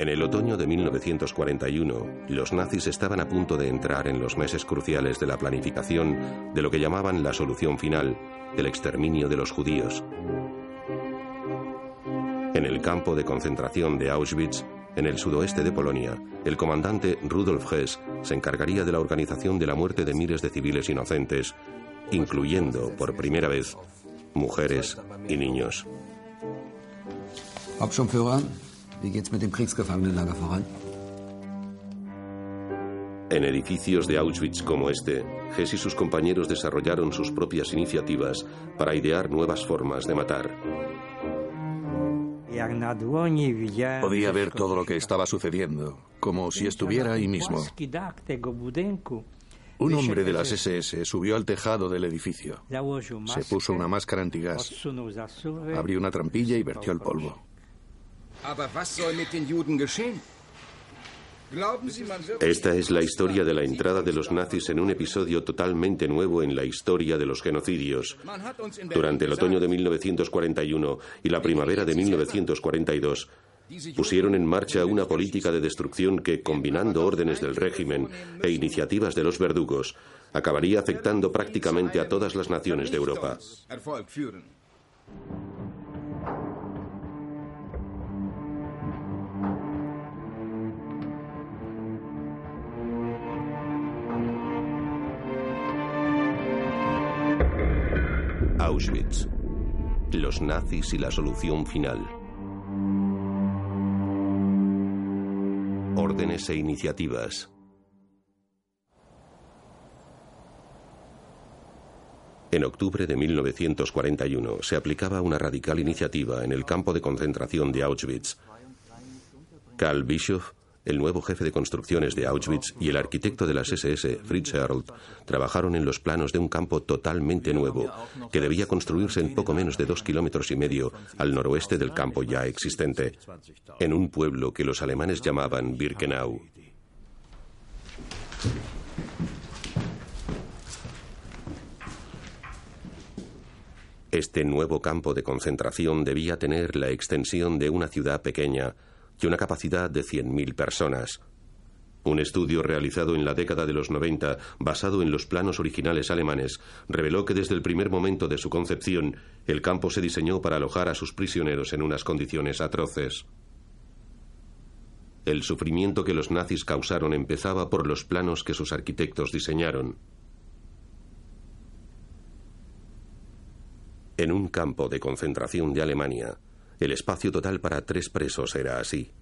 En el otoño de 1941, los nazis estaban a punto de entrar en los meses cruciales de la planificación de lo que llamaban la solución final, el exterminio de los judíos. En el campo de concentración de Auschwitz, en el sudoeste de Polonia, el comandante Rudolf Hess se encargaría de la organización de la muerte de miles de civiles inocentes, incluyendo, por primera vez, mujeres y niños. Wie geht's mit dem Kriegsgefangenenlager voran? En edificios de Auschwitz como este, Hess y sus compañeros desarrollaron sus propias iniciativas para idear nuevas formas de matar. Podía ver todo lo que estaba sucediendo, como si estuviera ahí mismo. Un hombre de las SS subió al tejado del edificio. Se puso una máscara antigas, abrió una trampilla y vertió el polvo. Esta es la historia de la entrada de los nazis en un episodio totalmente nuevo en la historia de los genocidios. Durante el otoño de 1941 y la primavera de 1942, pusieron en marcha una política de destrucción que, combinando órdenes del régimen e iniciativas de los verdugos, acabaría afectando prácticamente a todas las naciones de Europa. Auschwitz. Los nazis y la solución final. Órdenes e iniciativas. En octubre de 1941 se aplicaba una radical iniciativa en el campo de concentración de Auschwitz. Karl Bischoff el nuevo jefe de construcciones de Auschwitz y el arquitecto de las SS, Fritz Herold, trabajaron en los planos de un campo totalmente nuevo, que debía construirse en poco menos de dos kilómetros y medio al noroeste del campo ya existente, en un pueblo que los alemanes llamaban Birkenau. Este nuevo campo de concentración debía tener la extensión de una ciudad pequeña, y una capacidad de 100.000 personas. Un estudio realizado en la década de los 90, basado en los planos originales alemanes, reveló que desde el primer momento de su concepción, el campo se diseñó para alojar a sus prisioneros en unas condiciones atroces. El sufrimiento que los nazis causaron empezaba por los planos que sus arquitectos diseñaron. En un campo de concentración de Alemania, el espacio total para tres presos era así.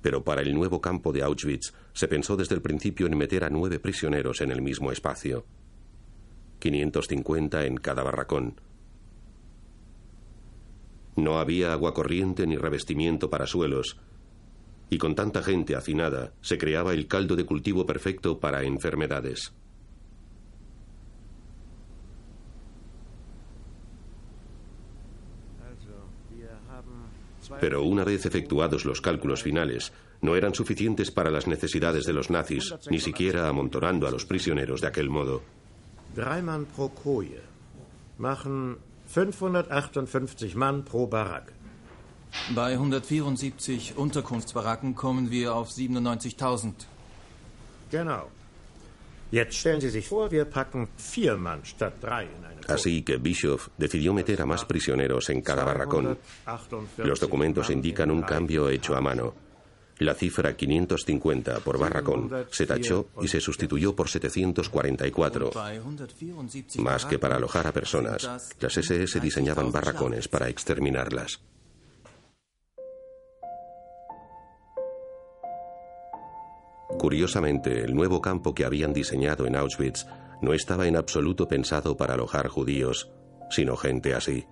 Pero para el nuevo campo de Auschwitz se pensó desde el principio en meter a nueve prisioneros en el mismo espacio. 550 en cada barracón. No había agua corriente ni revestimiento para suelos, y con tanta gente hacinada se creaba el caldo de cultivo perfecto para enfermedades. Pero una vez efectuados los cálculos finales, no eran suficientes para las necesidades de los nazis, ni siquiera amontonando a los prisioneros de aquel modo. Drei Mann pro Koje machen 558 Mann pro Barack. Bei 174 Unterkunftsbaracken kommen wir auf 97.000. Genau. Jetzt stellen Sie sich vor, wir packen vier Mann statt drei in eine Así que Bischoff decidió meter a más prisioneros en cada barracón. Los documentos indican un cambio hecho a mano. La cifra 550 por barracón se tachó y se sustituyó por 744. Más que para alojar a personas, las SS diseñaban barracones para exterminarlas. Curiosamente, el nuevo campo que habían diseñado en Auschwitz no estaba en absoluto pensado para alojar judíos, sino gente así.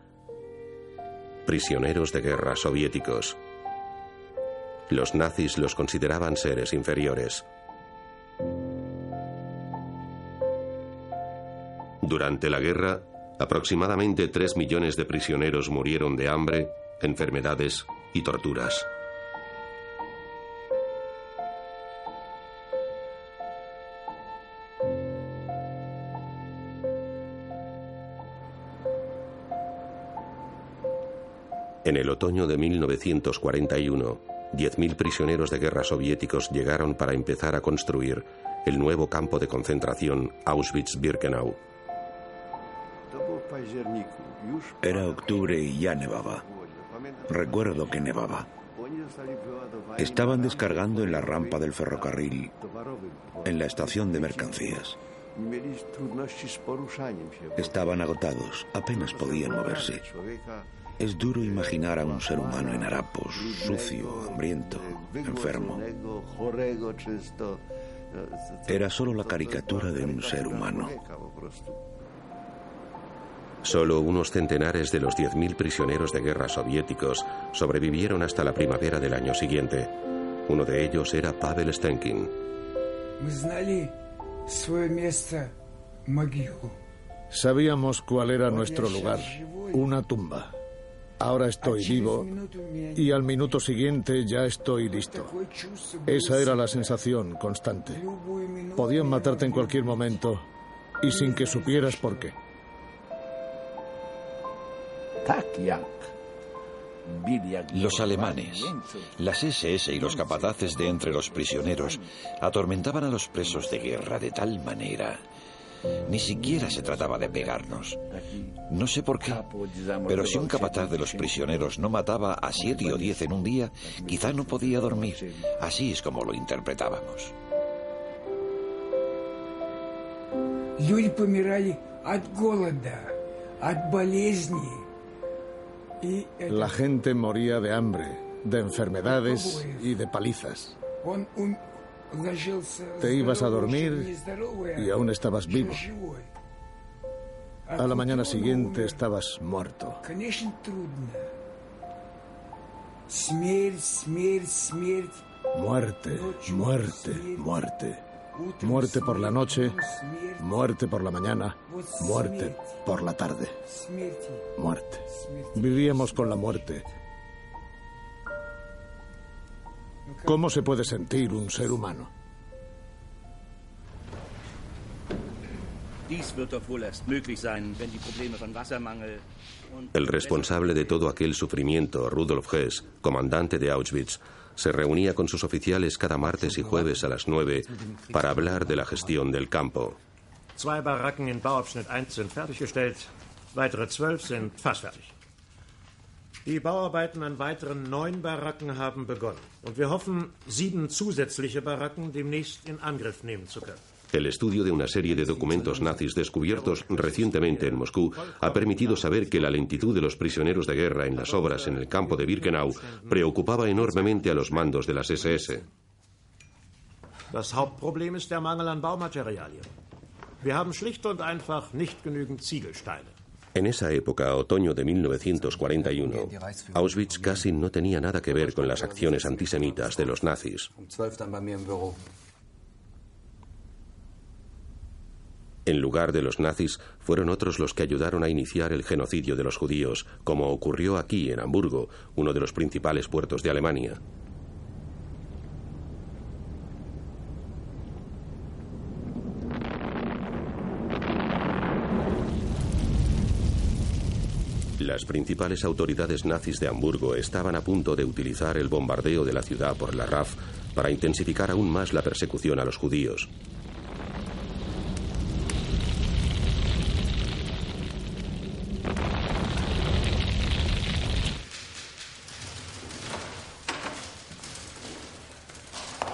Prisioneros de guerra soviéticos. Los nazis los consideraban seres inferiores. Durante la guerra, aproximadamente 3 millones de prisioneros murieron de hambre, enfermedades y torturas. En el otoño de 1941, 10.000 prisioneros de guerra soviéticos llegaron para empezar a construir el nuevo campo de concentración Auschwitz-Birkenau. Era octubre y ya nevaba. Recuerdo que nevaba. Estaban descargando en la rampa del ferrocarril, en la estación de mercancías. Estaban agotados, apenas podían moverse. Es duro imaginar a un ser humano en harapos, sucio, hambriento, enfermo. Era solo la caricatura de un ser humano. Solo unos centenares de los 10.000 prisioneros de guerra soviéticos sobrevivieron hasta la primavera del año siguiente. Uno de ellos era Pavel Stenkin. Sabíamos cuál era nuestro lugar, una tumba. Ahora estoy vivo y al minuto siguiente ya estoy listo. Esa era la sensación constante. Podían matarte en cualquier momento y sin que supieras por qué. Los alemanes, las SS y los capataces de entre los prisioneros atormentaban a los presos de guerra de tal manera. Ni siquiera se trataba de pegarnos. No sé por qué, pero si un capataz de los prisioneros no mataba a siete o diez en un día, quizá no podía dormir. Así es como lo interpretábamos. Люди помирали от голода, от болезней. La gente moría de hambre, de enfermedades y de palizas. Te ibas a dormir y aún estabas vivo. A la mañana siguiente estabas muerto. Muerte, muerte, muerte. Muerte por la noche, muerte por la mañana, muerte por la tarde. Muerte. Vivíamos con la muerte. ¿Cómo se puede sentir un ser humano? El responsable de todo aquel sufrimiento, Rudolf Hess, comandante de Auschwitz, se reunía con sus oficiales cada martes y jueves a las 9 para hablar de la gestión del campo. Zwei Baracken in Bauabschnitt 1 sind fertiggestellt, weitere zwölf sind fast fertig. Die Bauarbeiten an weiteren neun Baracken haben begonnen und wir hoffen, sieben zusätzliche Baracken demnächst in Angriff nehmen zu können. El estudio de una serie de documentos nazis descubiertos recientemente en Moscú ha permitido saber que la lentitud de los prisioneros de guerra en las obras en el campo de Birkenau preocupaba enormemente a los mandos de las SS. Das Hauptproblem ist der Mangel an Baumaterialien. Wir haben schlicht und einfach nicht genügend Ziegelsteine. En esa época, otoño de 1941, Auschwitz casi no tenía nada que ver con las acciones antisemitas de los nazis. En lugar de los nazis, fueron otros los que ayudaron a iniciar el genocidio de los judíos, como ocurrió aquí en Hamburgo, uno de los principales puertos de Alemania. Las principales autoridades nazis de Hamburgo estaban a punto de utilizar el bombardeo de la ciudad por la RAF para intensificar aún más la persecución a los judíos.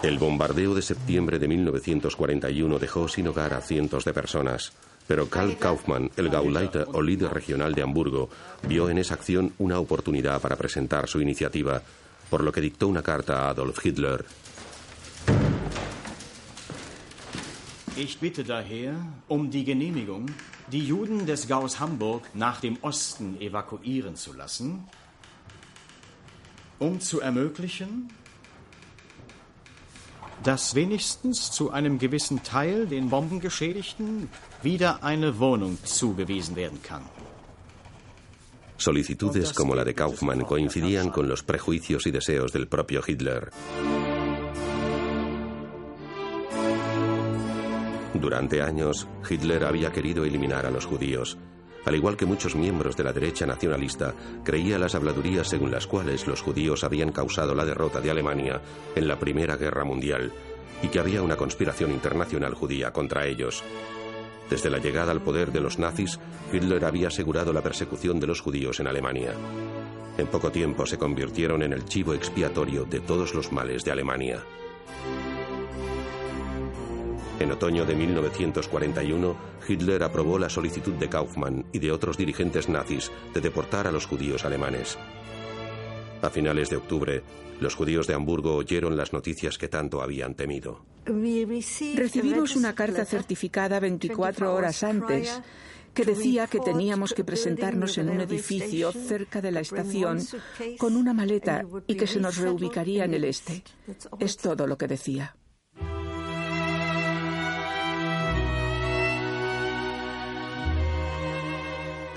El bombardeo de septiembre de 1941 dejó sin hogar a cientos de personas, pero Karl Kaufmann, el Gauleiter o líder regional de Hamburgo, vio en esa acción una oportunidad para presentar su iniciativa, por lo que dictó una carta a Adolf Hitler. Ich bitte daher um die Genehmigung, die Juden des Gaus Hamburg nach dem Osten evakuieren zu lassen, um zu ermöglichen, dass wenigstens zu einem gewissen Teil den Bombengeschädigten wieder eine Wohnung zugewiesen werden kann. Solicitudes como la de Kaufmann coincidían con los prejuicios y deseos del propio Hitler. Durante años, Hitler había querido eliminar a los judíos. Al igual que muchos miembros de la derecha nacionalista, creía las habladurías según las cuales los judíos habían causado la derrota de Alemania en la Primera Guerra Mundial y que había una conspiración internacional judía contra ellos. Desde la llegada al poder de los nazis, Hitler había asegurado la persecución de los judíos en Alemania. En poco tiempo se convirtieron en el chivo expiatorio de todos los males de Alemania. En otoño de 1941, Hitler aprobó la solicitud de Kaufmann y de otros dirigentes nazis de deportar a los judíos alemanes. A finales de octubre, los judíos de Hamburgo oyeron las noticias que tanto habían temido. Recibimos una carta certificada 24 horas antes que decía que teníamos que presentarnos en un edificio cerca de la estación con una maleta y que se nos reubicaría en el este. Es todo lo que decía.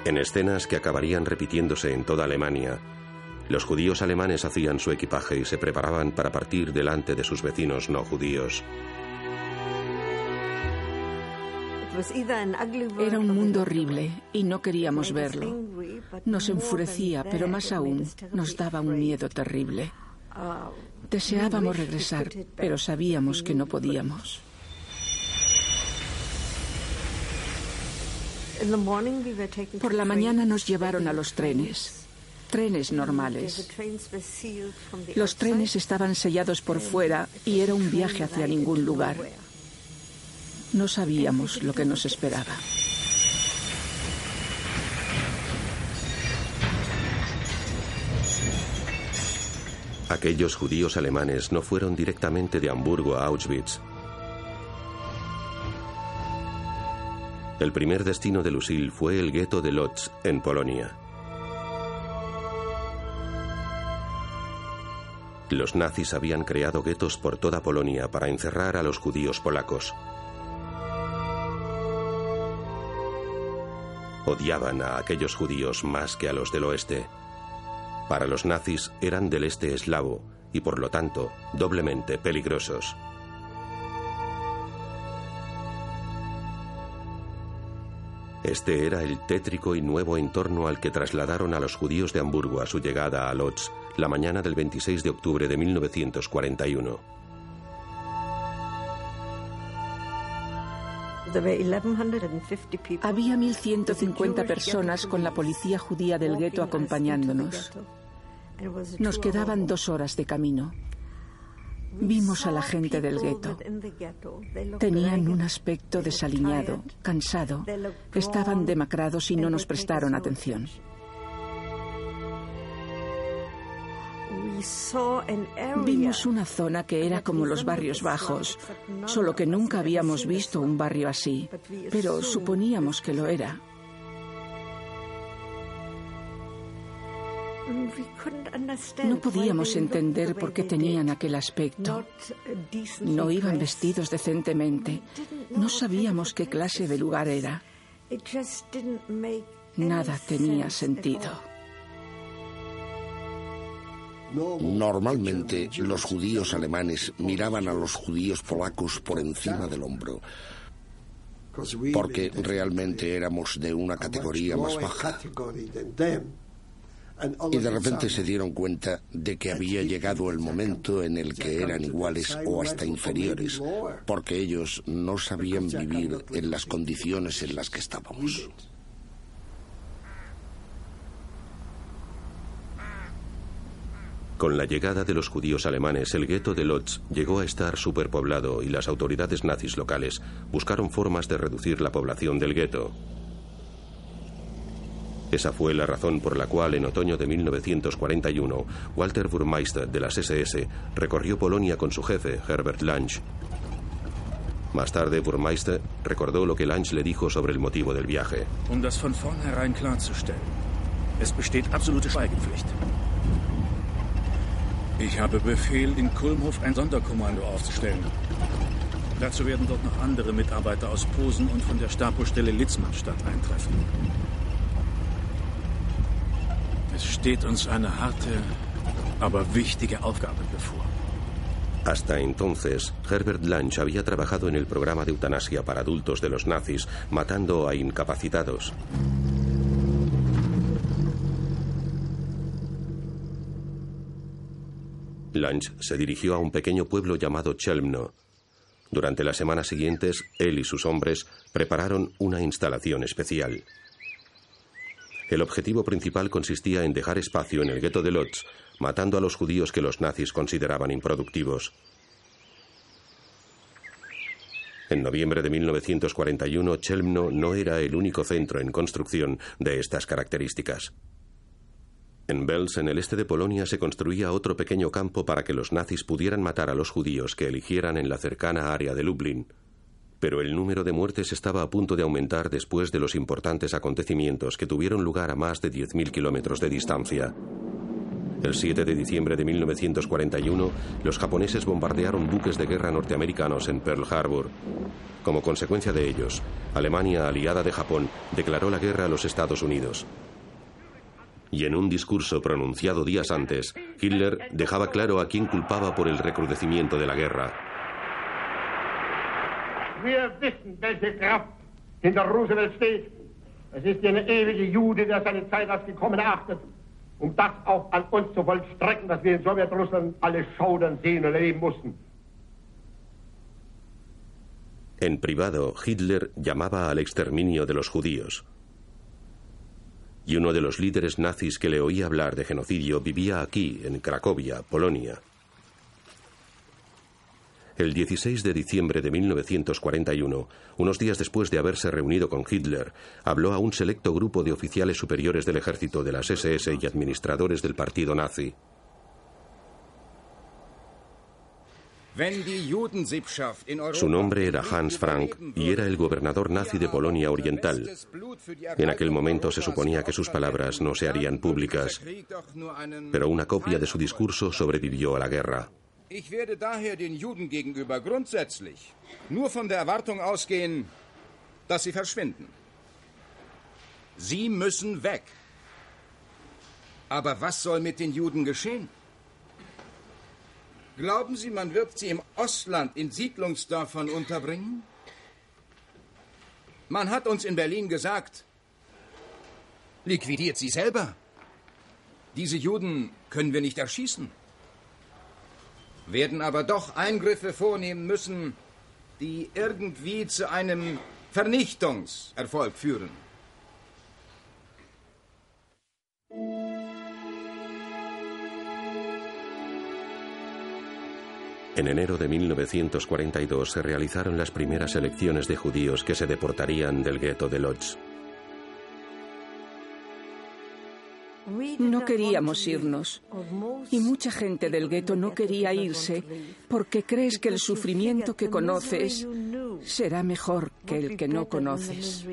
En escenas que acabarían repitiéndose en toda Alemania, los judíos alemanes hacían su equipaje y se preparaban para partir delante de sus vecinos no judíos. Era un mundo horrible y no queríamos verlo. Nos enfurecía, pero más aún nos daba un miedo terrible. Deseábamos regresar, pero sabíamos que no podíamos. Por la mañana nos llevaron a los trenes, trenes normales. Los trenes estaban sellados por fuera y era un viaje hacia ningún lugar. No sabíamos lo que nos esperaba. Aquellos judíos alemanes no fueron directamente de Hamburgo a Auschwitz, El primer destino de Lucille fue el gueto de Lodz, en Polonia. Los nazis habían creado guetos por toda Polonia para encerrar a los judíos polacos. Odiaban a aquellos judíos más que a los del oeste. Para los nazis eran del este eslavo y por lo tanto doblemente peligrosos. Este era el tétrico y nuevo entorno al que trasladaron a los judíos de Hamburgo a su llegada a Lodz la mañana del 26 de octubre de 1941. Había 1.150 personas con la policía judía del gueto acompañándonos. Nos quedaban dos horas de camino. Vimos a la gente del gueto. Tenían un aspecto desaliñado, cansado. Estaban demacrados y no nos prestaron atención. Vimos una zona que era como los barrios bajos, solo que nunca habíamos visto un barrio así, pero suponíamos que lo era. No podíamos entender por qué tenían aquel aspecto. No iban vestidos decentemente. No sabíamos qué clase de lugar era. Nada tenía sentido. Normalmente los judíos alemanes miraban a los judíos polacos por encima del hombro, porque realmente éramos de una categoría más baja y de repente se dieron cuenta de que había llegado el momento en el que eran iguales o hasta inferiores, porque ellos no sabían vivir en las condiciones en las que estábamos. Con la llegada de los judíos alemanes, el gueto de Lodz llegó a estar superpoblado y las autoridades nazis locales buscaron formas de reducir la población del gueto. Esa fue la razón por la cual en otoño de 1941 Walter Burmeister de las SS recorrió Polonia con su jefe, Herbert Lange. Más tarde, Burmeister recordó lo que Lange le dijo sobre el motivo del viaje. Um das von vornherein klarzustellen, es besteht absolute Schweigepflicht. Ich habe Befehl, in Kulmhof ein Sonderkommando aufzustellen. Dazu werden dort noch andere Mitarbeiter aus Posen und von der Stapostelle Litzmannstadt eintreffen. Hasta entonces, Herbert Lange había trabajado en el programa de eutanasia para adultos de los nazis, matando a incapacitados. Lange se dirigió a un pequeño pueblo llamado Chelmno. Durante las semanas siguientes, él y sus hombres prepararon una instalación especial. El objetivo principal consistía en dejar espacio en el gueto de Lodz, matando a los judíos que los nazis consideraban improductivos. En noviembre de 1941, Chelmno no era el único centro en construcción de estas características. En Bels, en el este de Polonia, se construía otro pequeño campo para que los nazis pudieran matar a los judíos que eligieran en la cercana área de Lublin. Pero el número de muertes estaba a punto de aumentar después de los importantes acontecimientos que tuvieron lugar a más de 10.000 kilómetros de distancia. El 7 de diciembre de 1941, los japoneses bombardearon buques de guerra norteamericanos en Pearl Harbor. Como consecuencia de ellos, Alemania, aliada de Japón, declaró la guerra a los Estados Unidos. Y en un discurso pronunciado días antes, Hitler dejaba claro a quién culpaba por el recrudecimiento de la guerra. Wir wissen, welche Kraft hinter Roosevelt steht. Es ist eine ewige Jude, der seine Zeit als gekommen erachtet, um das auch an uns zu vollstrecken, dass wir in Sowjetrussland alle schaudern, sehen und erleben mussten. En privado, Hitler llamaba al exterminio de los judíos. Y uno de los líderes nazis que le oía hablar de genocidio vivía aquí, en Cracovia, Polonia. El 16 de diciembre de 1941, unos días después de haberse reunido con Hitler, habló a un selecto grupo de oficiales superiores del ejército de las SS y administradores del partido nazi. Su nombre era Hans Frank y era el gobernador nazi de Polonia Oriental. En aquel momento se suponía que sus palabras no se harían públicas, pero una copia de su discurso sobrevivió a la guerra. Ich werde daher den Juden gegenüber grundsätzlich nur von der Erwartung ausgehen, dass sie verschwinden. Sie müssen weg. Aber was soll mit den Juden geschehen? Glauben Sie, man wird sie im Ostland in Siedlungsdörfern unterbringen? Man hat uns in Berlin gesagt, liquidiert sie selber. Diese Juden können wir nicht erschießen werden aber doch Eingriffe vornehmen müssen, die irgendwie zu einem Vernichtungserfolg führen. En enero de 1942 se realizaron las primeras elecciones de judíos que se deportarían del gueto de Lodz. No queríamos irnos. Y mucha gente del gueto no quería irse porque crees que el sufrimiento que conoces será mejor que el que no conoces.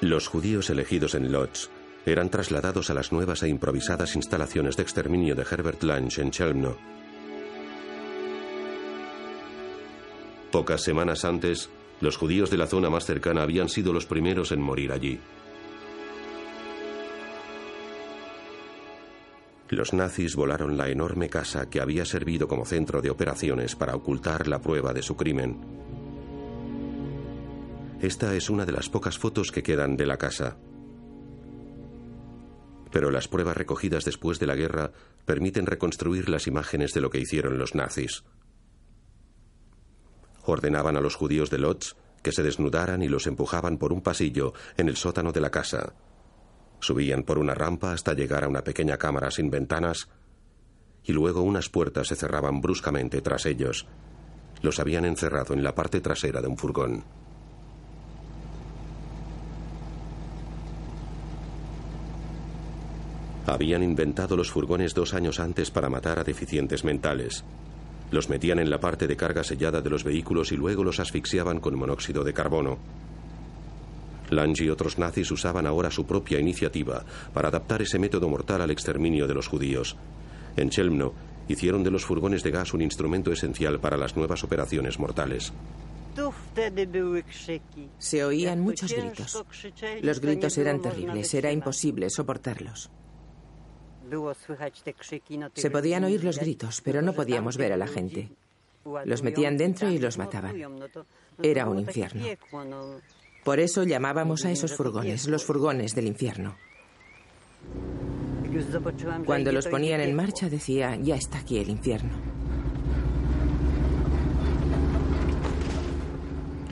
Los judíos elegidos en Lodz eran trasladados a las nuevas e improvisadas instalaciones de exterminio de Herbert Lange en Chelmno. Pocas semanas antes, los judíos de la zona más cercana habían sido los primeros en morir allí. Los nazis volaron la enorme casa que había servido como centro de operaciones para ocultar la prueba de su crimen. Esta es una de las pocas fotos que quedan de la casa. Pero las pruebas recogidas después de la guerra permiten reconstruir las imágenes de lo que hicieron los nazis. Ordenaban a los judíos de Lodz que se desnudaran y los empujaban por un pasillo en el sótano de la casa. Subían por una rampa hasta llegar a una pequeña cámara sin ventanas y luego unas puertas se cerraban bruscamente tras ellos. Los habían encerrado en la parte trasera de un furgón. Habían inventado los furgones dos años antes para matar a deficientes mentales. Los metían en la parte de carga sellada de los vehículos y luego los asfixiaban con monóxido de carbono. Lange y otros nazis usaban ahora su propia iniciativa para adaptar ese método mortal al exterminio de los judíos. En Chelmno hicieron de los furgones de gas un instrumento esencial para las nuevas operaciones mortales. Se oían muchos gritos. Los gritos eran terribles, era imposible soportarlos. Se podían oír los gritos, pero no podíamos ver a la gente. Los metían dentro y los mataban. Era un infierno. Por eso llamábamos a esos furgones los furgones del infierno. Cuando los ponían en marcha decía, ya está aquí el infierno.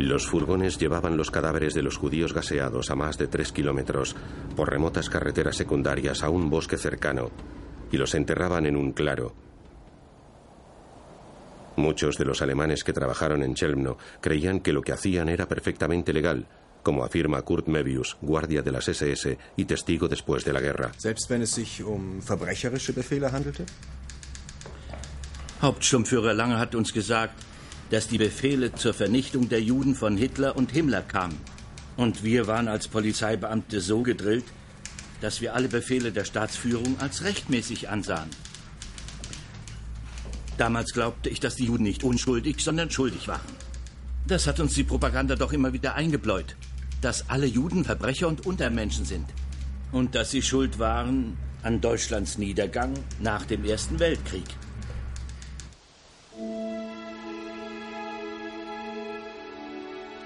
Los furgones llevaban los cadáveres de los judíos gaseados a más de tres kilómetros por remotas carreteras secundarias a un bosque cercano y los enterraban en un claro. Muchos de los alemanes que trabajaron en Chelmno creían que lo que hacían era perfectamente legal, como afirma Kurt Mebius, guardia de las SS y testigo después de la guerra. Selbst wenn es sich um verbrecherische Befehle handelte? Hauptsturmführer Lange hat uns gesagt, dass die Befehle zur Vernichtung der Juden von Hitler und Himmler kamen. Und wir waren als Polizeibeamte so gedrillt, dass wir alle Befehle der Staatsführung als rechtmäßig ansahen. Damals glaubte ich, dass die Juden nicht unschuldig, sondern schuldig waren. Das hat uns die Propaganda doch immer wieder eingebläut, dass alle Juden Verbrecher und Untermenschen sind. Und dass sie schuld waren an Deutschlands Niedergang nach dem Ersten Weltkrieg.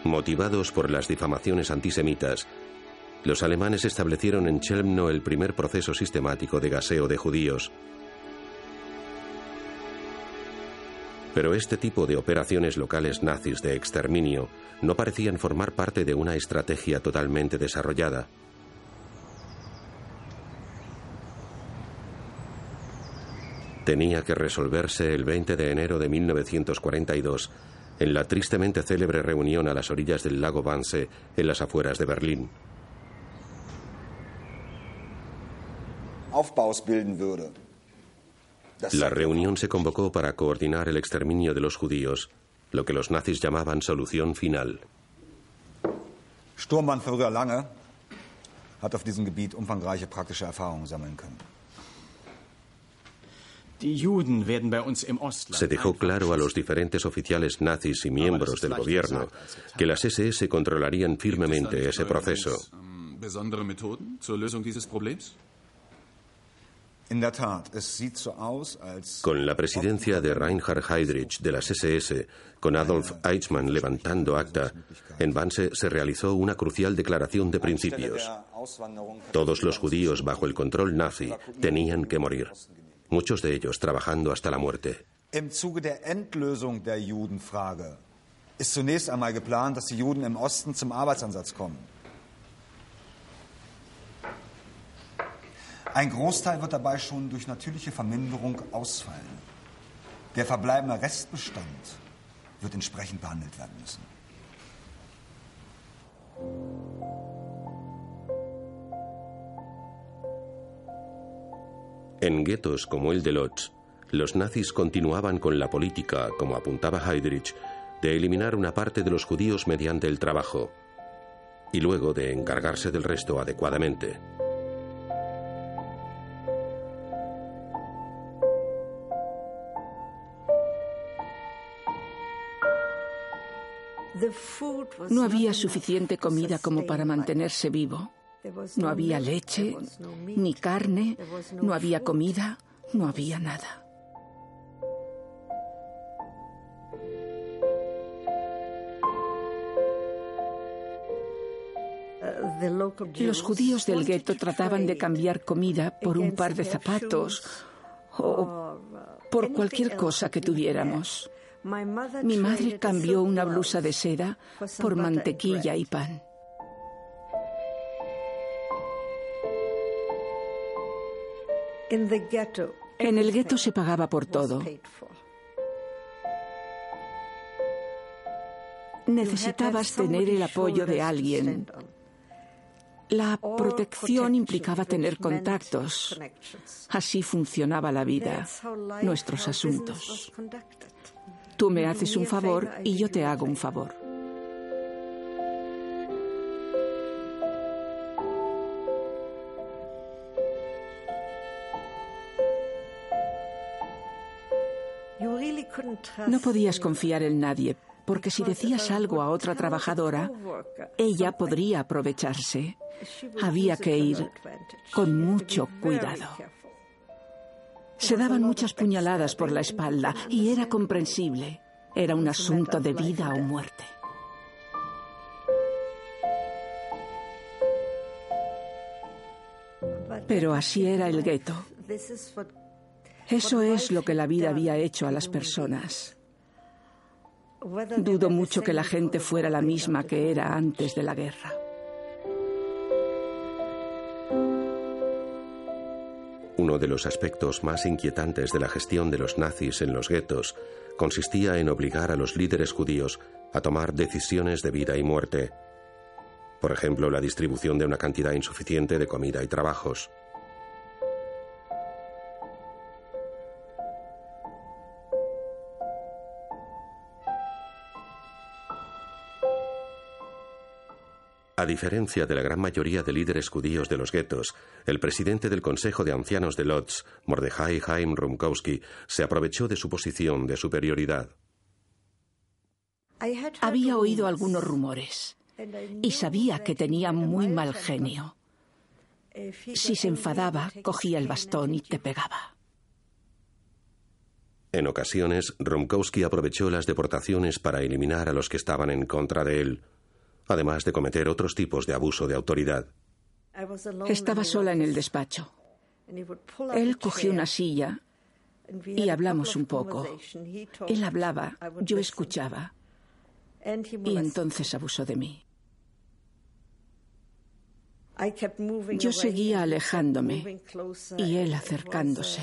Motivados por las difamaciones antisemitas, los alemanes establecieron en Chelmno el primer proceso sistemático de gaseo de judíos. Pero este tipo de operaciones locales nazis de exterminio no parecían formar parte de una estrategia totalmente desarrollada. Tenía que resolverse el 20 de enero de 1942 en la tristemente célebre reunión a las orillas del lago Wannsee en las afueras de Berlín. La reunión se convocó para coordinar el exterminio de los judíos, lo que los nazis llamaban solución final. Sturmbannführer Lange hat auf diesem Gebiet umfangreiche praktische Erfahrungen sammeln können. Se dejó claro a los diferentes oficiales nazis y miembros del gobierno que las SS controlarían firmemente ese proceso. Con la presidencia de Reinhard Heydrich de las SS, con Adolf Eichmann levantando acta, en Wannsee se realizó una crucial declaración de principios. Todos los judíos bajo el control nazi tenían que morir muchos de ellos trabajando hasta la muerte. Im Zuge der Endlösung der Judenfrage ist zunächst einmal geplant, dass die Juden im Osten zum Arbeitsansatz kommen. Ein Großteil wird dabei schon durch natürliche Verminderung ausfallen. Der verbleibende Restbestand wird entsprechend behandelt werden müssen. En guetos como el de Lodz, los nazis continuaban con la política, como apuntaba Heydrich, de eliminar una parte de los judíos mediante el trabajo y luego de encargarse del resto adecuadamente. No había suficiente comida como para mantenerse vivo. No había leche, ni carne, no había comida, no había nada. Los judíos del gueto trataban de cambiar comida por un par de zapatos o por cualquier cosa que tuviéramos. Mi madre cambió una blusa de seda por mantequilla y pan. En el gueto se pagaba por todo. Necesitabas tener el apoyo de alguien. La protección implicaba tener contactos. Así funcionaba la vida, nuestros asuntos. Tú me haces un favor y yo te hago un favor. No podías confiar en nadie, porque si decías algo a otra trabajadora, ella podría aprovecharse. Había que ir con mucho cuidado. Se daban muchas puñaladas por la espalda y era comprensible. Era un asunto de vida o muerte. Pero así era el gueto. Eso es lo que la vida había hecho a las personas. Dudo mucho que la gente fuera la misma que era antes de la guerra. Uno de los aspectos más inquietantes de la gestión de los nazis en los guetos consistía en obligar a los líderes judíos a tomar decisiones de vida y muerte. Por ejemplo, la distribución de una cantidad insuficiente de comida y trabajos. A diferencia de la gran mayoría de líderes judíos de los guetos, el presidente del Consejo de Ancianos de Lodz, Mordechai Haim Rumkowski, se aprovechó de su posición de superioridad. Había oído algunos rumores y sabía que tenía muy mal genio. Si se enfadaba, cogía el bastón y te pegaba. En ocasiones, Rumkowski aprovechó las deportaciones para eliminar a los que estaban en contra de él además de cometer otros tipos de abuso de autoridad. Estaba sola en el despacho. Él cogió una silla y hablamos un poco. Él hablaba, yo escuchaba. Y entonces abusó de mí. Yo seguía alejándome y él acercándose.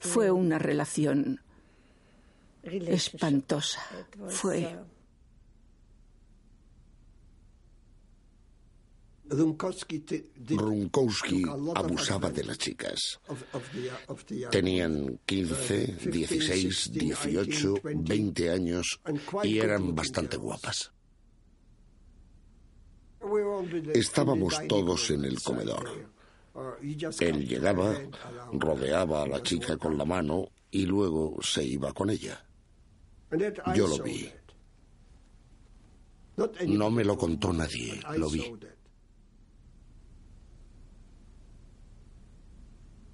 Fue una relación espantosa. Fue Runkowski abusaba de las chicas. Tenían 15, 16, 18, 20 años y eran bastante guapas. Estábamos todos en el comedor. Él llegaba, rodeaba a la chica con la mano y luego se iba con ella. Yo lo vi. No me lo contó nadie, lo vi.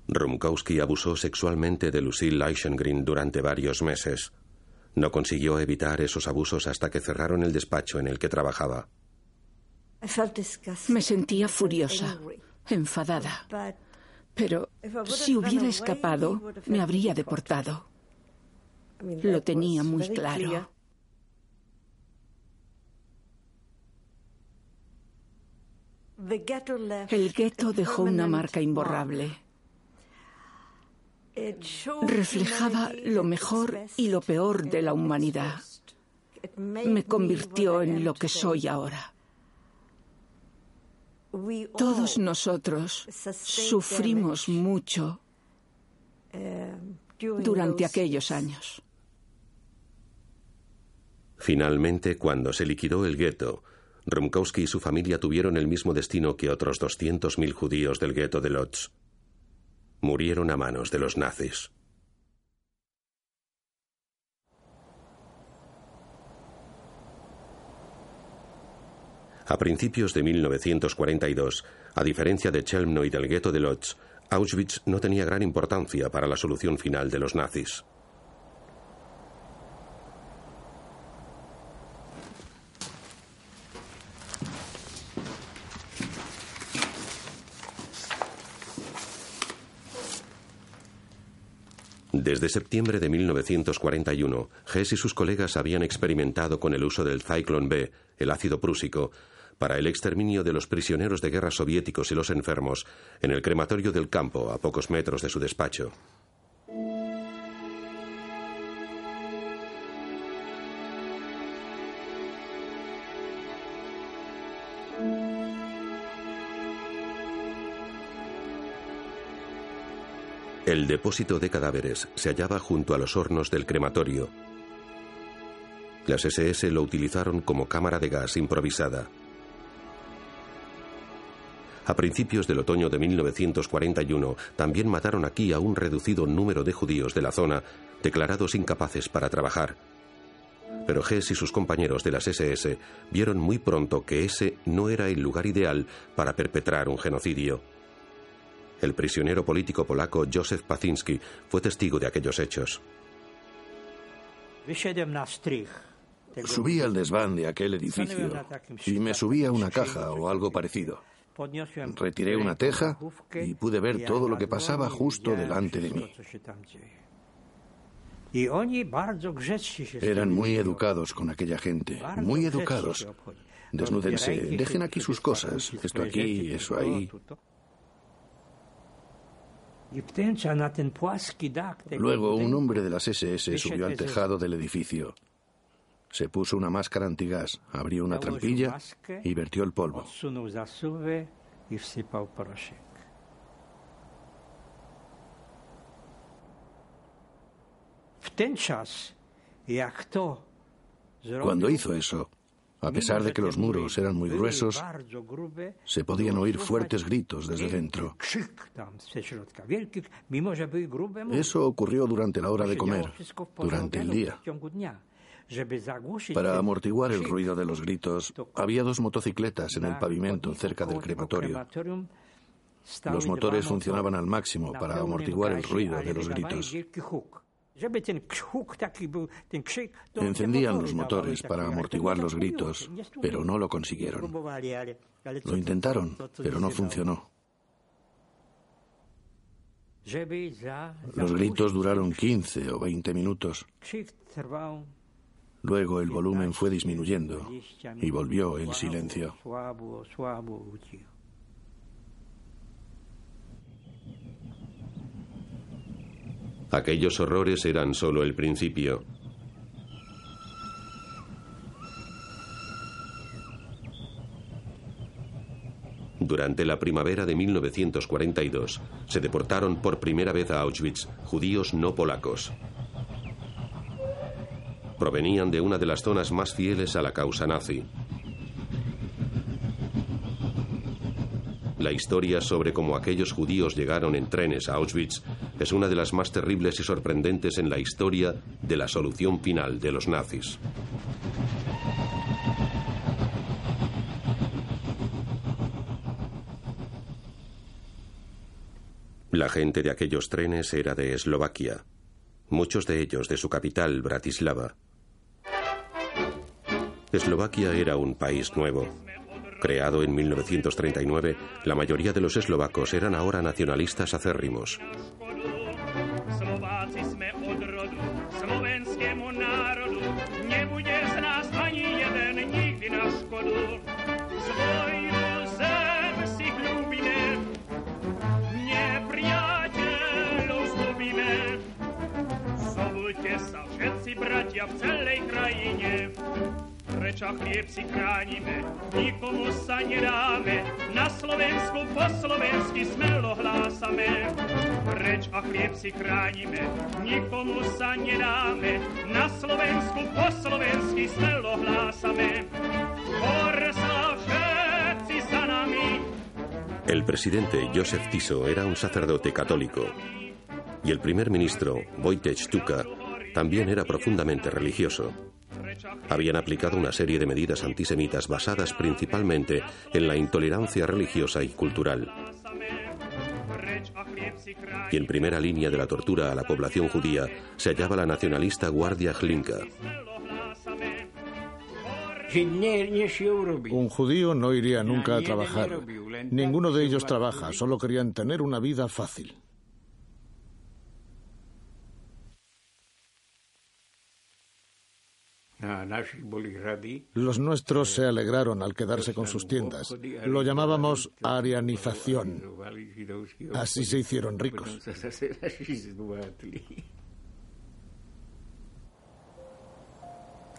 Rumkowski abusó sexualmente de Lucille Leichengrin durante varios meses. No consiguió evitar esos abusos hasta que cerraron el despacho en el que trabajaba. Me sentía furiosa, enfadada. Pero si hubiera escapado, me habría deportado. Lo tenía muy claro. El gueto dejó una marca imborrable reflejaba lo mejor y lo peor de la humanidad. Me convirtió en lo que soy ahora. Todos nosotros sufrimos mucho durante aquellos años. Finalmente, cuando se liquidó el gueto, Rumkowski y su familia tuvieron el mismo destino que otros 200.000 judíos del gueto de Lodz murieron a manos de los nazis. A principios de 1942, a diferencia de Chelmno y del gueto de Lodz, Auschwitz no tenía gran importancia para la solución final de los nazis. Desde septiembre de 1941, Hess y sus colegas habían experimentado con el uso del Zyklon B, el ácido prúsico, para el exterminio de los prisioneros de guerra soviéticos y los enfermos en el crematorio del campo a pocos metros de su despacho. El depósito de cadáveres se hallaba junto a los hornos del crematorio. Las SS lo utilizaron como cámara de gas improvisada. A principios del otoño de 1941 también mataron aquí a un reducido número de judíos de la zona, declarados incapaces para trabajar. Pero Hess y sus compañeros de las SS vieron muy pronto que ese no era el lugar ideal para perpetrar un genocidio. El prisionero político polaco Józef Pacinski fue testigo de aquellos hechos. Subí al desván de aquel edificio y me subí a una caja o algo parecido. Retiré una teja y pude ver todo lo que pasaba justo delante de mí. Eran muy educados con aquella gente, muy educados. Desnúdense, dejen aquí sus cosas, esto aquí, eso ahí. Luego un hombre de las SS subió al tejado del edificio. Se puso una máscara antigás, abrió una trampilla y vertió el polvo. Cuando hizo eso, a pesar de que los muros eran muy gruesos, se podían oír fuertes gritos desde dentro. Eso ocurrió durante la hora de comer, durante el día. Para amortiguar el ruido de los gritos, había dos motocicletas en el pavimento cerca del crematorio. Los motores funcionaban al máximo para amortiguar el ruido de los gritos. Encendían los motores para amortiguar los gritos, pero no lo consiguieron. Lo intentaron, pero no funcionó. Los gritos duraron 15 o 20 minutos. Luego el volumen fue disminuyendo y volvió el silencio. Aquellos horrores eran solo el principio. Durante la primavera de 1942 se deportaron por primera vez a Auschwitz judíos no polacos. Provenían de una de las zonas más fieles a la causa nazi. La historia sobre cómo aquellos judíos llegaron en trenes a Auschwitz es una de las más terribles y sorprendentes en la historia de la solución final de los nazis. La gente de aquellos trenes era de Eslovaquia, muchos de ellos de su capital, Bratislava. Eslovaquia era un país nuevo. Creado en 1939, la mayoría de los eslovacos eran ahora nacionalistas acérrimos. El presidente Josef Tiso era un sacerdote católico y el primer ministro Wojciech Tuka también era profundamente religioso. Habían aplicado una serie de medidas antisemitas basadas principalmente en la intolerancia religiosa y cultural. Y en primera línea de la tortura a la población judía se hallaba la nacionalista Guardia Hlinka. Un judío no iría nunca a trabajar. Ninguno de ellos trabaja, solo querían tener una vida fácil. Los nuestros se alegraron al quedarse con sus tiendas. Lo llamábamos arianización. Así se hicieron ricos.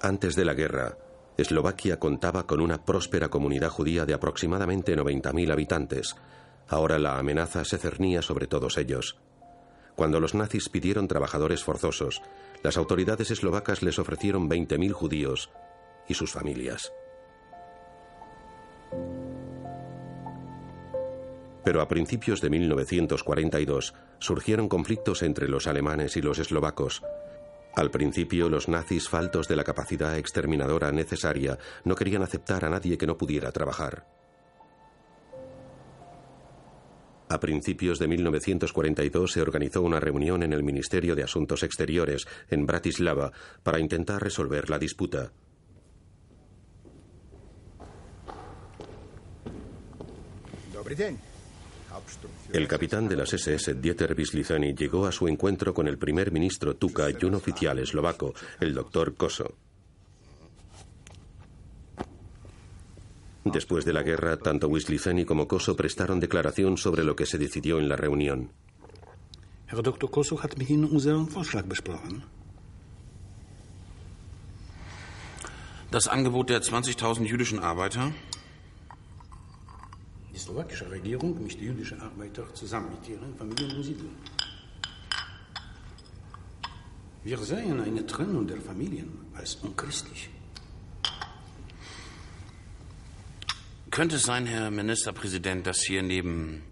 Antes de la guerra, Eslovaquia contaba con una próspera comunidad judía de aproximadamente 90.000 habitantes. Ahora la amenaza se cernía sobre todos ellos. Cuando los nazis pidieron trabajadores forzosos, las autoridades eslovacas les ofrecieron 20.000 judíos y sus familias. Pero a principios de 1942 surgieron conflictos entre los alemanes y los eslovacos. Al principio, los nazis, faltos de la capacidad exterminadora necesaria, no querían aceptar a nadie que no pudiera trabajar. A principios de 1942 se organizó una reunión en el Ministerio de Asuntos Exteriores, en Bratislava, para intentar resolver la disputa. El capitán de las SS, Dieter Wisliceni, llegó a su encuentro con el primer ministro Tuka y un oficial eslovaco, el doctor Koso. Después de la guerra, tanto Wisliceni como Koso prestaron declaración sobre lo que se decidió en la reunión. Herr Dr. Koso hat mit Ihnen unseren Vorschlag besprochen. Das Angebot der 20.000 jüdischen Arbeiter Die slowakische Regierung mischt jüdische Arbeiter zusammen mit ihren Familien Siedlungen. Wir sehen eine Trennung der Familien als unchristlich. Könnte es sein, Herr Ministerpräsident, dass hier neben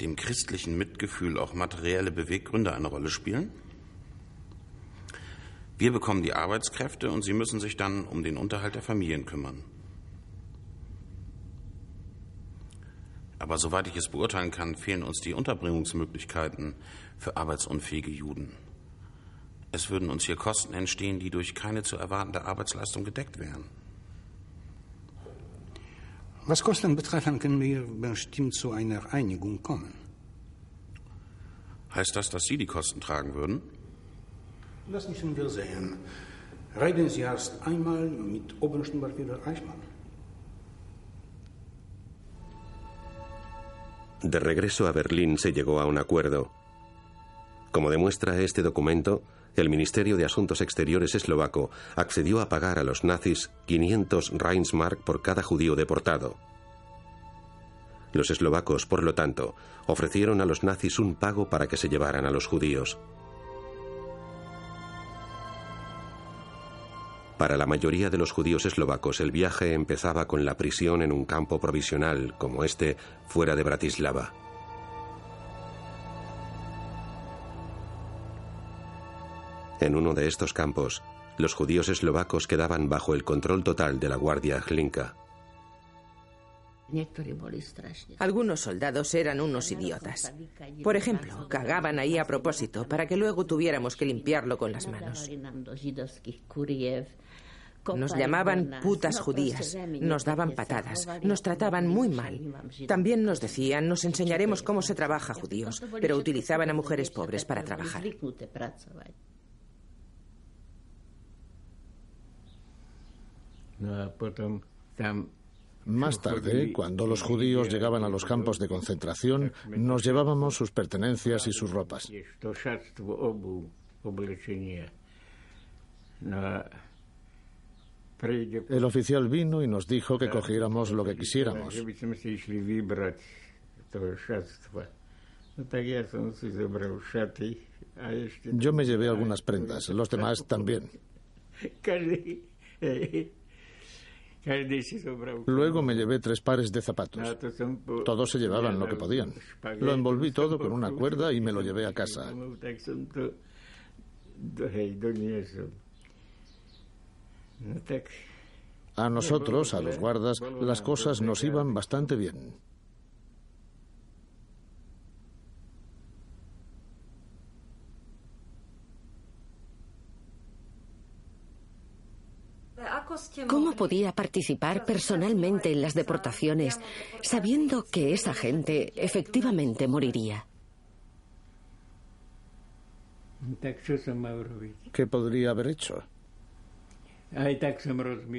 dem christlichen Mitgefühl auch materielle Beweggründe eine Rolle spielen? Wir bekommen die Arbeitskräfte und Sie müssen sich dann um den Unterhalt der Familien kümmern. Aber soweit ich es beurteilen kann, fehlen uns die Unterbringungsmöglichkeiten für arbeitsunfähige Juden. Es würden uns hier Kosten entstehen, die durch keine zu erwartende Arbeitsleistung gedeckt wären. Was Kosten betrifft, dann können wir bestimmt zu einer Einigung kommen. Heißt das, dass Sie die Kosten tragen würden? Das müssen wir sehen. Reden Sie erst einmal mit Oberstundenbefehl Eichmann. De regreso a Berlín se llegó a un acuerdo. Como demuestra este documento, el Ministerio de Asuntos Exteriores eslovaco accedió a pagar a los nazis 500 Reichsmark por cada judío deportado. Los eslovacos, por lo tanto, ofrecieron a los nazis un pago para que se llevaran a los judíos. Para la mayoría de los judíos eslovacos el viaje empezaba con la prisión en un campo provisional como este fuera de Bratislava. En uno de estos campos, los judíos eslovacos quedaban bajo el control total de la Guardia Hlinka. Algunos soldados eran unos idiotas. Por ejemplo, cagaban ahí a propósito para que luego tuviéramos que limpiarlo con las manos. Nos llamaban putas judías, nos daban patadas, nos trataban muy mal. También nos decían, nos enseñaremos cómo se trabaja judíos, pero utilizaban a mujeres pobres para trabajar. Más tarde, cuando los judíos llegaban a los campos de concentración, nos llevábamos sus pertenencias y sus ropas. El oficial vino y nos dijo que cogiéramos lo que quisiéramos. Yo me llevé algunas prendas, los demás también. Luego me llevé tres pares de zapatos. Todos se llevaban lo que podían. Lo envolví todo con una cuerda y me lo llevé a casa. A nosotros, a los guardas, las cosas nos iban bastante bien. ¿Cómo podía participar personalmente en las deportaciones sabiendo que esa gente efectivamente moriría? ¿Qué podría haber hecho?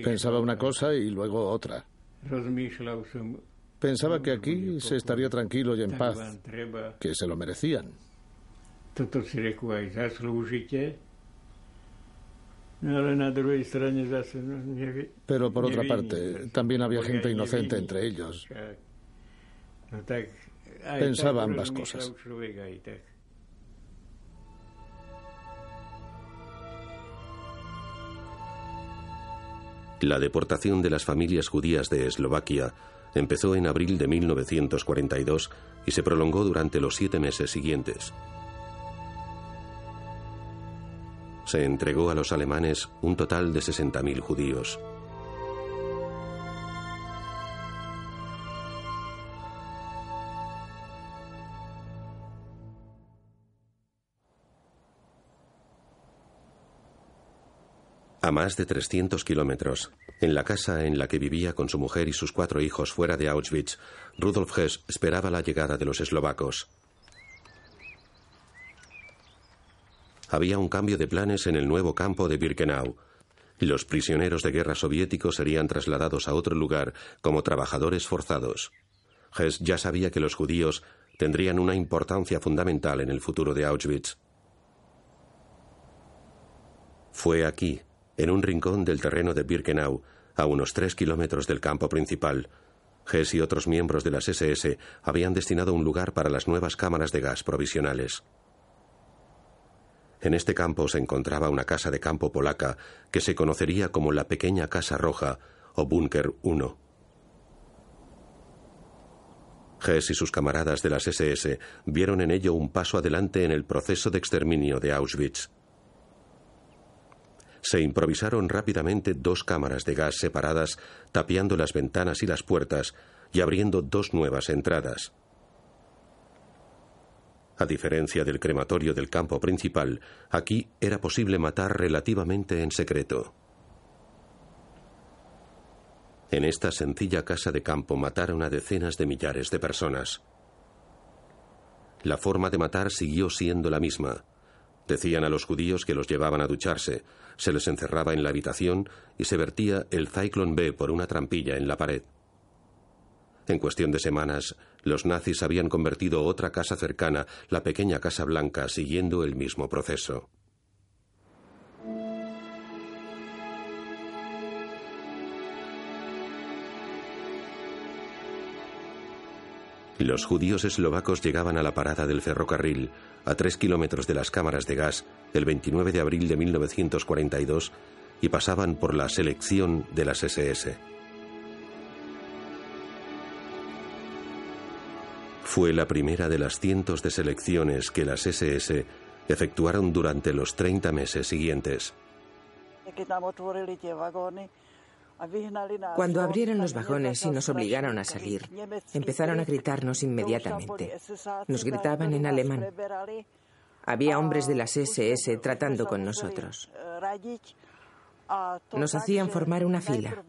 Pensaba una cosa y luego otra. Pensaba que aquí se estaría tranquilo y en paz, que se lo merecían. Pero por otra parte, también había gente inocente entre ellos. Pensaba ambas cosas. La deportación de las familias judías de Eslovaquia empezó en abril de 1942 y se prolongó durante los siete meses siguientes. Se entregó a los alemanes un total de 60.000 judíos. A más de 300 kilómetros, en la casa en la que vivía con su mujer y sus cuatro hijos fuera de Auschwitz, Rudolf Hess esperaba la llegada de los eslovacos. Había un cambio de planes en el nuevo campo de Birkenau. Los prisioneros de guerra soviéticos serían trasladados a otro lugar como trabajadores forzados. Hess ya sabía que los judíos tendrían una importancia fundamental en el futuro de Auschwitz. Fue aquí, en un rincón del terreno de Birkenau, a unos tres kilómetros del campo principal. Hess y otros miembros de las SS habían destinado un lugar para las nuevas cámaras de gas provisionales. En este campo se encontraba una casa de campo polaca que se conocería como la Pequeña Casa Roja o Búnker 1. Hess y sus camaradas de las SS vieron en ello un paso adelante en el proceso de exterminio de Auschwitz. Se improvisaron rápidamente dos cámaras de gas separadas, tapiando las ventanas y las puertas y abriendo dos nuevas entradas. A diferencia del crematorio del campo principal, aquí era posible matar relativamente en secreto. En esta sencilla casa de campo mataron a decenas de millares de personas. La forma de matar siguió siendo la misma. Decían a los judíos que los llevaban a ducharse, se les encerraba en la habitación y se vertía el Zyklon B por una trampilla en la pared. En cuestión de semanas, los nazis habían convertido otra casa cercana, la pequeña Casa Blanca, siguiendo el mismo proceso. Los judíos eslovacos llegaban a la parada del ferrocarril, a tres kilómetros de las cámaras de gas, el 29 de abril de 1942, y pasaban por la selección de las SS. Fue la primera de las cientos de selecciones que las SS efectuaron durante los 30 meses siguientes. Cuando abrieron los vagones y nos obligaron a salir, empezaron a gritarnos inmediatamente. Nos gritaban en alemán. Había hombres de las SS tratando con nosotros. Nos hacían formar una fila.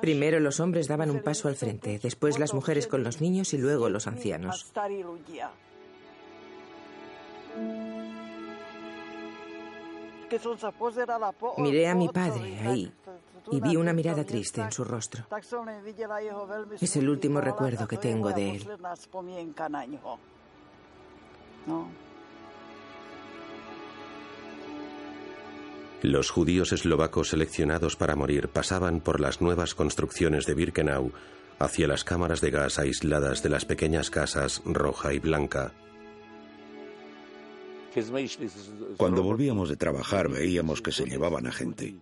Primero los hombres daban un paso al frente, después las mujeres con los niños y luego los ancianos. Miré a mi padre ahí y vi una mirada triste en su rostro. Es el último recuerdo que tengo de él. Los judíos eslovacos seleccionados para morir pasaban por las nuevas construcciones de Birkenau hacia las cámaras de gas aisladas de las pequeñas casas roja y blanca. Cuando volvíamos de trabajar veíamos que se llevaban a gente.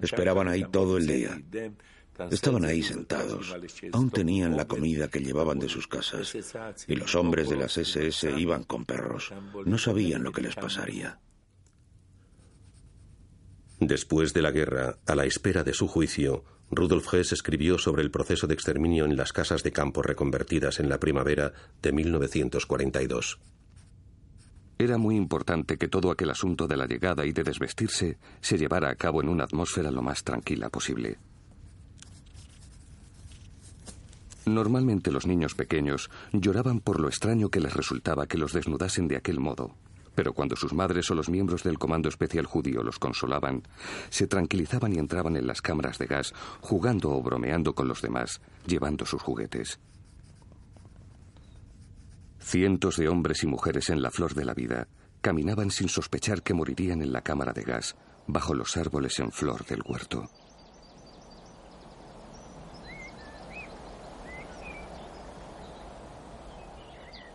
Esperaban ahí todo el día. Estaban ahí sentados. Aún tenían la comida que llevaban de sus casas. Y los hombres de las SS iban con perros. No sabían lo que les pasaría. Después de la guerra, a la espera de su juicio, Rudolf Hess escribió sobre el proceso de exterminio en las casas de campo reconvertidas en la primavera de 1942. Era muy importante que todo aquel asunto de la llegada y de desvestirse se llevara a cabo en una atmósfera lo más tranquila posible. Normalmente los niños pequeños lloraban por lo extraño que les resultaba que los desnudasen de aquel modo, pero cuando sus madres o los miembros del Comando Especial Judío los consolaban, se tranquilizaban y entraban en las cámaras de gas jugando o bromeando con los demás, llevando sus juguetes. Cientos de hombres y mujeres en la flor de la vida caminaban sin sospechar que morirían en la cámara de gas, bajo los árboles en flor del huerto.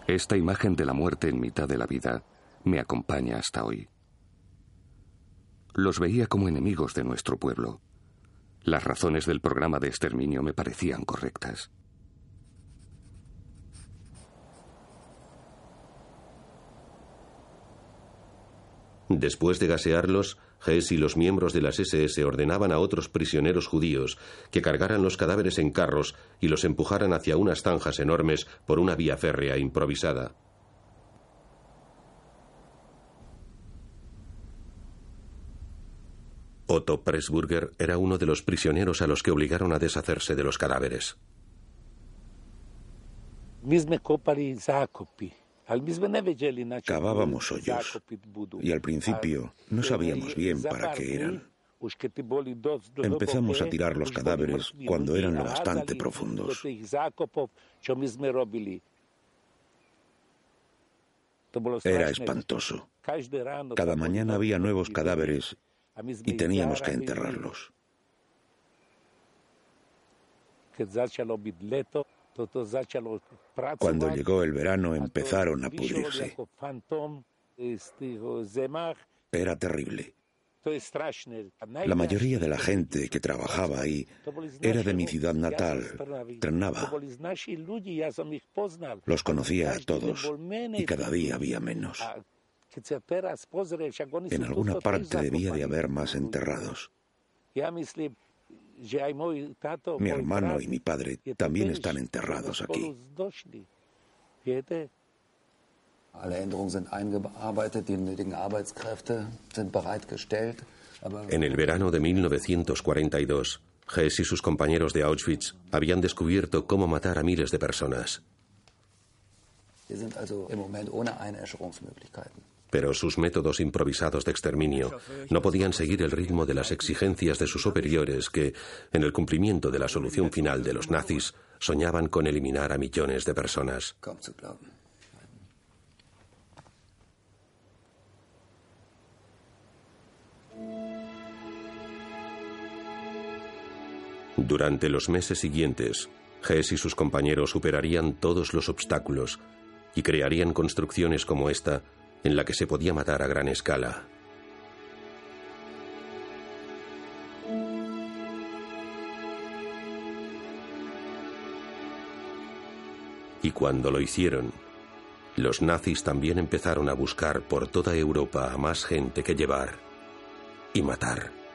Esta imagen de la muerte en mitad de la vida me acompaña hasta hoy. Los veía como enemigos de nuestro pueblo. Las razones del programa de exterminio me parecían correctas. Después de gasearlos, Hess y los miembros de las SS ordenaban a otros prisioneros judíos que cargaran los cadáveres en carros y los empujaran hacia unas zanjas enormes por una vía férrea improvisada. Otto Pressburger era uno de los prisioneros a los que obligaron a deshacerse de los cadáveres. Cavábamos hoyos y al principio no sabíamos bien para qué eran. Empezamos a tirar los cadáveres cuando eran lo bastante profundos. Era espantoso. Cada mañana había nuevos cadáveres y teníamos que enterrarlos. Cuando llegó el verano empezaron a pudrirse. Era terrible. La mayoría de la gente que trabajaba ahí era de mi ciudad natal, Trnava. Los conocía a todos y cada día había menos. En alguna parte debía de haber más enterrados. Mi hermano y mi padre también están enterrados aquí. En el verano de 1942, Hess y sus compañeros de Auschwitz habían descubierto cómo matar a miles de personas. Pero sus métodos improvisados de exterminio no podían seguir el ritmo de las exigencias de sus superiores que, en el cumplimiento de la solución final de los nazis, soñaban con eliminar a millones de personas. Durante los meses siguientes, Hess y sus compañeros superarían todos los obstáculos y crearían construcciones como esta en la que se podía matar a gran escala. Y cuando lo hicieron, los nazis también empezaron a buscar por toda Europa a más gente que llevar y matar.